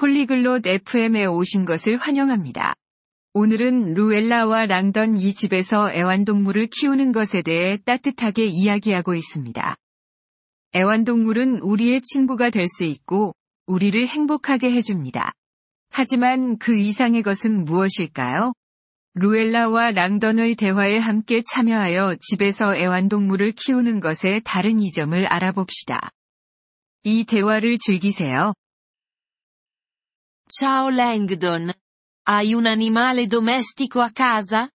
폴리글롯 FM에 오신 것을 환영합니다. 오늘은 루엘라와 랑던 이 집에서 애완동물을 키우는 것에 대해 따뜻하게 이야기하고 있습니다. 애완동물은 우리의 친구가 될 수 있고, 우리를 행복하게 해줍니다. 하지만 그 이상의 것은 무엇일까요? 루엘라와 랑던의 대화에 함께 참여하여 집에서 애완동물을 키우는 것의 다른 이점을 알아봅시다. 이 대화를 즐기세요. Ciao Langdon. Hai un animale domestico a casa?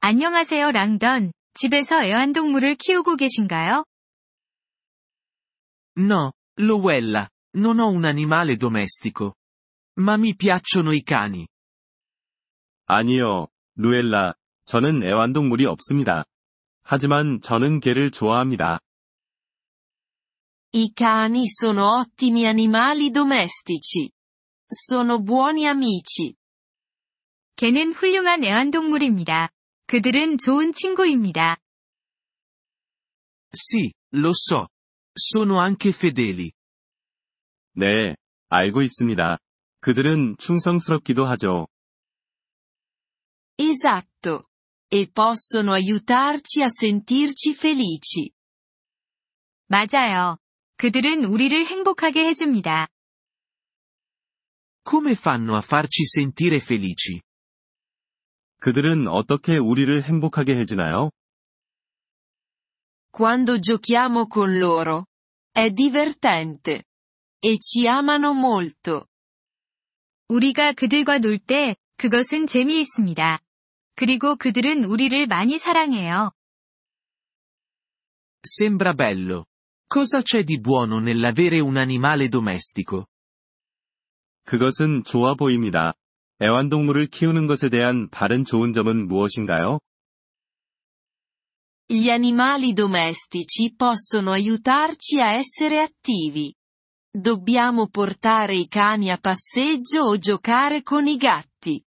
안녕하세요, 랑던. 집에서 애완동물을 키우고 계신가요? No, Lowella, non ho un animale domestico. Ma mi piacciono i cani. 아니요, 루엘라, 저는 애완동물이 없습니다. 하지만 저는 개를 좋아합니다. I cani sono ottimi animali domestici. Sono buoni amici. 개는 훌륭한 애완동물입니다. 그들은 좋은 친구입니다. Sì, lo so. Sono anche fedeli. 네, 알고 있습니다. 그들은 충성스럽기도 하죠. Esatto. E possono aiutarci a sentirci felici. 맞아요. 그들은 우리를 행복하게 해줍니다. Come fanno a farci sentire felici? 그들은 어떻게 우리를 행복하게 해주나요? Quando giochiamo con loro. È divertente. E ci amano molto. 우리가 그들과 놀 때, 그것은 재미있습니다. 그리고 그들은 우리를 많이 사랑해요. Sembra bello. Cosa c'è di buono nell'avere un animale domestico? 그것은 좋아 보입니다. 애완동물을 키우는 것에 대한 다른 좋은 점은 무엇인가요? Gli animali domestici possono aiutarci a essere attivi. Dobbiamo portare i cani a passeggio o giocare con i gatti.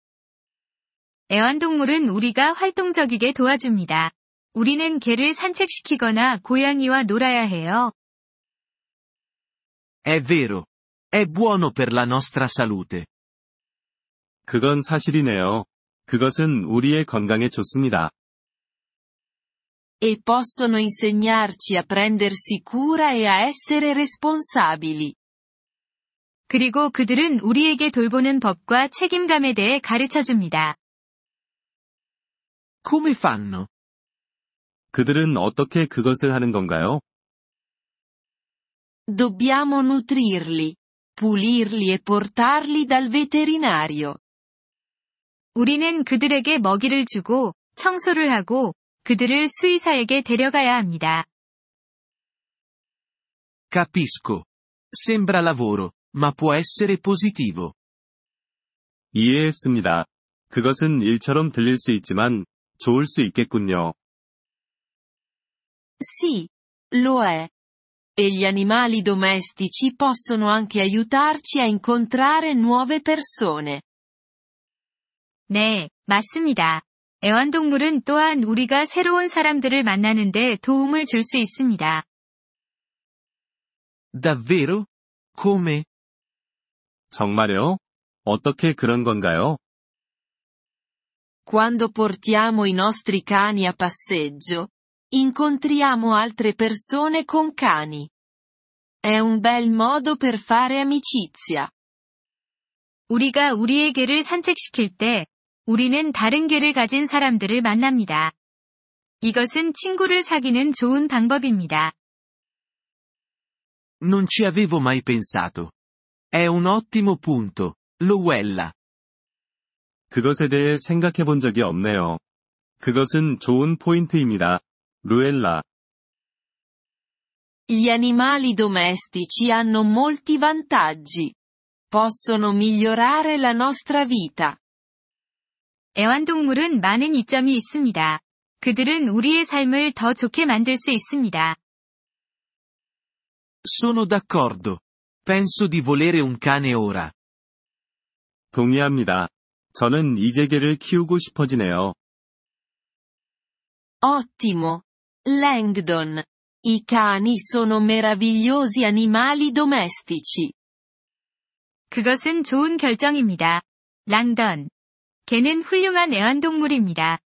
애완동물은 우리가 활동적이게 도와줍니다. 우리는 개를 산책시키거나 고양이와 놀아야 해요. È vero. È buono per la nostra salute. 그건 사실이네요. 그것은 우리의 건강에 좋습니다. E possono insegnarci a prendersi cura e a essere responsabili. 그리고 그들은 우리에게 돌보는 법과 책임감에 대해 가르쳐 줍니다. Come fanno? 그들은 어떻게 그것을 하는 건가요? Dobbiamo nutrirli, pulirli e portarli dal veterinario. 우리는 그들에게 먹이를 주고, 청소를 하고, 그들을 수의사에게 데려가야 합니다. Capisco. Sembra lavoro, ma può essere positivo. 이해했습니다. 그것은 일처럼 들릴 수 있지만, 좋을 수 있겠군요. Sì, lo è. E gli animali domestici possono anche aiutarci a incontrare nuove persone. 네, 맞습니다. 애완동물은 또한 우리가 새로운 사람들을 만나는데 도움을 줄 수 있습니다. Davvero? Come? 정말요? 어떻게 그런 건가요? Quando portiamo i nostri cani a passeggio, incontriamo altre persone con cani. È un bel modo per fare amicizia. 우리가 우리의 개를 산책시킬 때, 우리는 다른 개를 가진 사람들을 만납니다. 이것은 친구를 사귀는 좋은 방법입니다. Non ci avevo mai pensato. È un ottimo punto, Lowella. 그것에 대해 생각해 본 적이 없네요. 그것은 좋은 포인트입니다. 루엘라. Gli animali domestici hanno molti vantaggi. Possono migliorare la nostra vita. 애완동물은 많은 이점이 있습니다. 그들은 우리의 삶을 더 좋게 만들 수 있습니다. Sono d'accordo. Penso di volere un cane ora. 동의합니다. 저는 이제 개를 키우고 싶어지네요. Ottimo. Langdon. I cani sono meravigliosi animali domestici. 그것은 좋은 결정입니다. 랑던. 개는 훌륭한 애완동물입니다.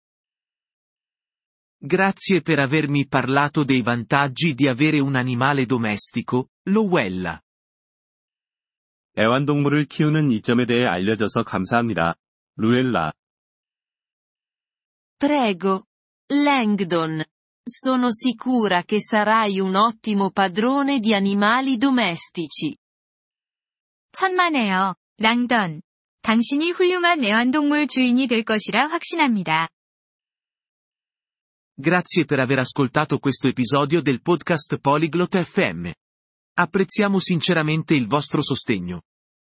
Grazie per avermi parlato dei vantaggi di avere un animale domestico, Lowella. 애완동물을 키우는 이점에 대해 알려줘서 감사합니다. 루엘라. Prego. Langdon. Sono sicura che sarai un ottimo padrone di animali domestici. 천만에요, 랑던. 당신이 훌륭한 애완동물 주인이 될 것이라 확신합니다. Grazie per aver ascoltato questo episodio del podcast Polyglot FM. Apprezziamo sinceramente il vostro sostegno.